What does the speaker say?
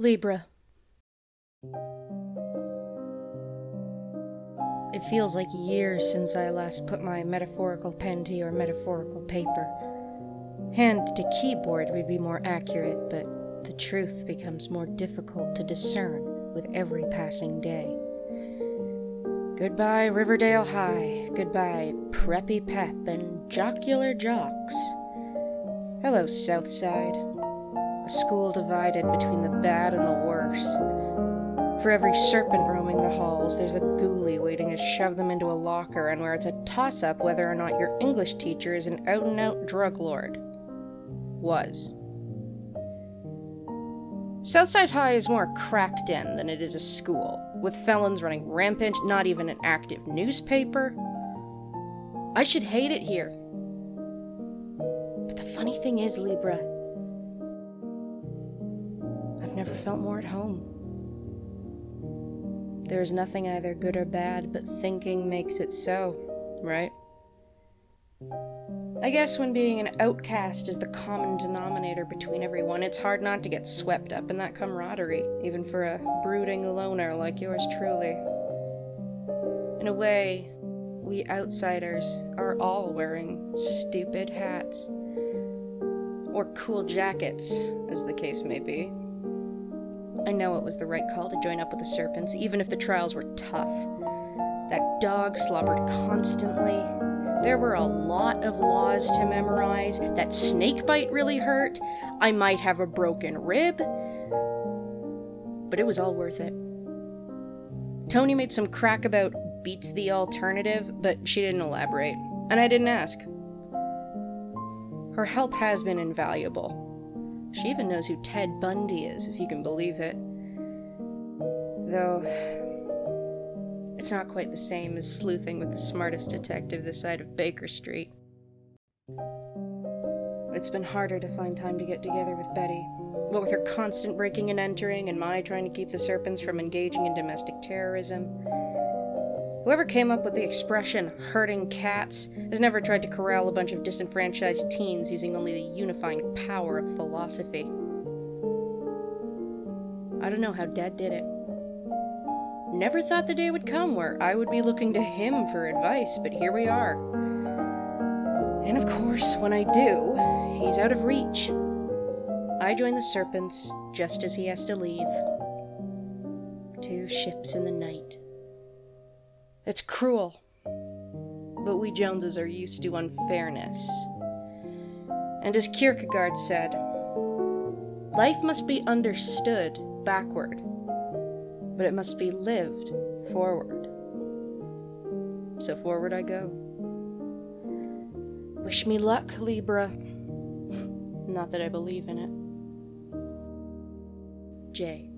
Libra. It feels like years since I last put my metaphorical pen to your metaphorical paper. Hand to keyboard would be more accurate, but the truth becomes more difficult to discern with every passing day. Goodbye, Riverdale High. Goodbye, Preppy Pep and Jocular Jocks. Hello, Southside. School divided between the bad and the worse. For every serpent roaming the halls, there's a ghoulie waiting to shove them into a locker, and where it's a toss up whether or not your English teacher is an out and out drug lord. Was. Southside High is more cracked in than it is a school, with felons running rampant, not even an active newspaper. I should hate it here. But the funny thing is, Libra, I've never felt more at home. There is nothing either good or bad, but thinking makes it so, right? I guess when being an outcast is the common denominator between everyone, it's hard not to get swept up in that camaraderie, even for a brooding loner like yours truly. In a way, we outsiders are all wearing stupid hats. Or cool jackets, as the case may be. I know it was the right call to join up with the serpents, even if the trials were tough. That dog slobbered constantly, there were a lot of laws to memorize. That snake bite really hurt. I might have a broken rib. But it was all worth it. Toni made some crack about beats the alternative, but she didn't elaborate, and I didn't ask. Her help has been invaluable. She even knows who Ted Bundy is, if you can believe it. Though, it's not quite the same as sleuthing with the smartest detective this side of Baker Street. It's been harder to find time to get together with Betty. What with her constant breaking and entering, and my trying to keep the serpents from engaging in domestic terrorism. Whoever came up with the expression herding cats has never tried to corral a bunch of disenfranchised teens using only the unifying power of philosophy. I don't know how Dad did it. Never thought the day would come where I would be looking to him for advice, but here we are. And of course, when I do, he's out of reach. I join the Serpents just as he has to leave. Two ships in the night. It's cruel, but we Joneses are used to unfairness. And as Kierkegaard said, life must be understood backward but it must be lived forward. So forward I go. Wish me luck, Libra. Not that I believe in it. J.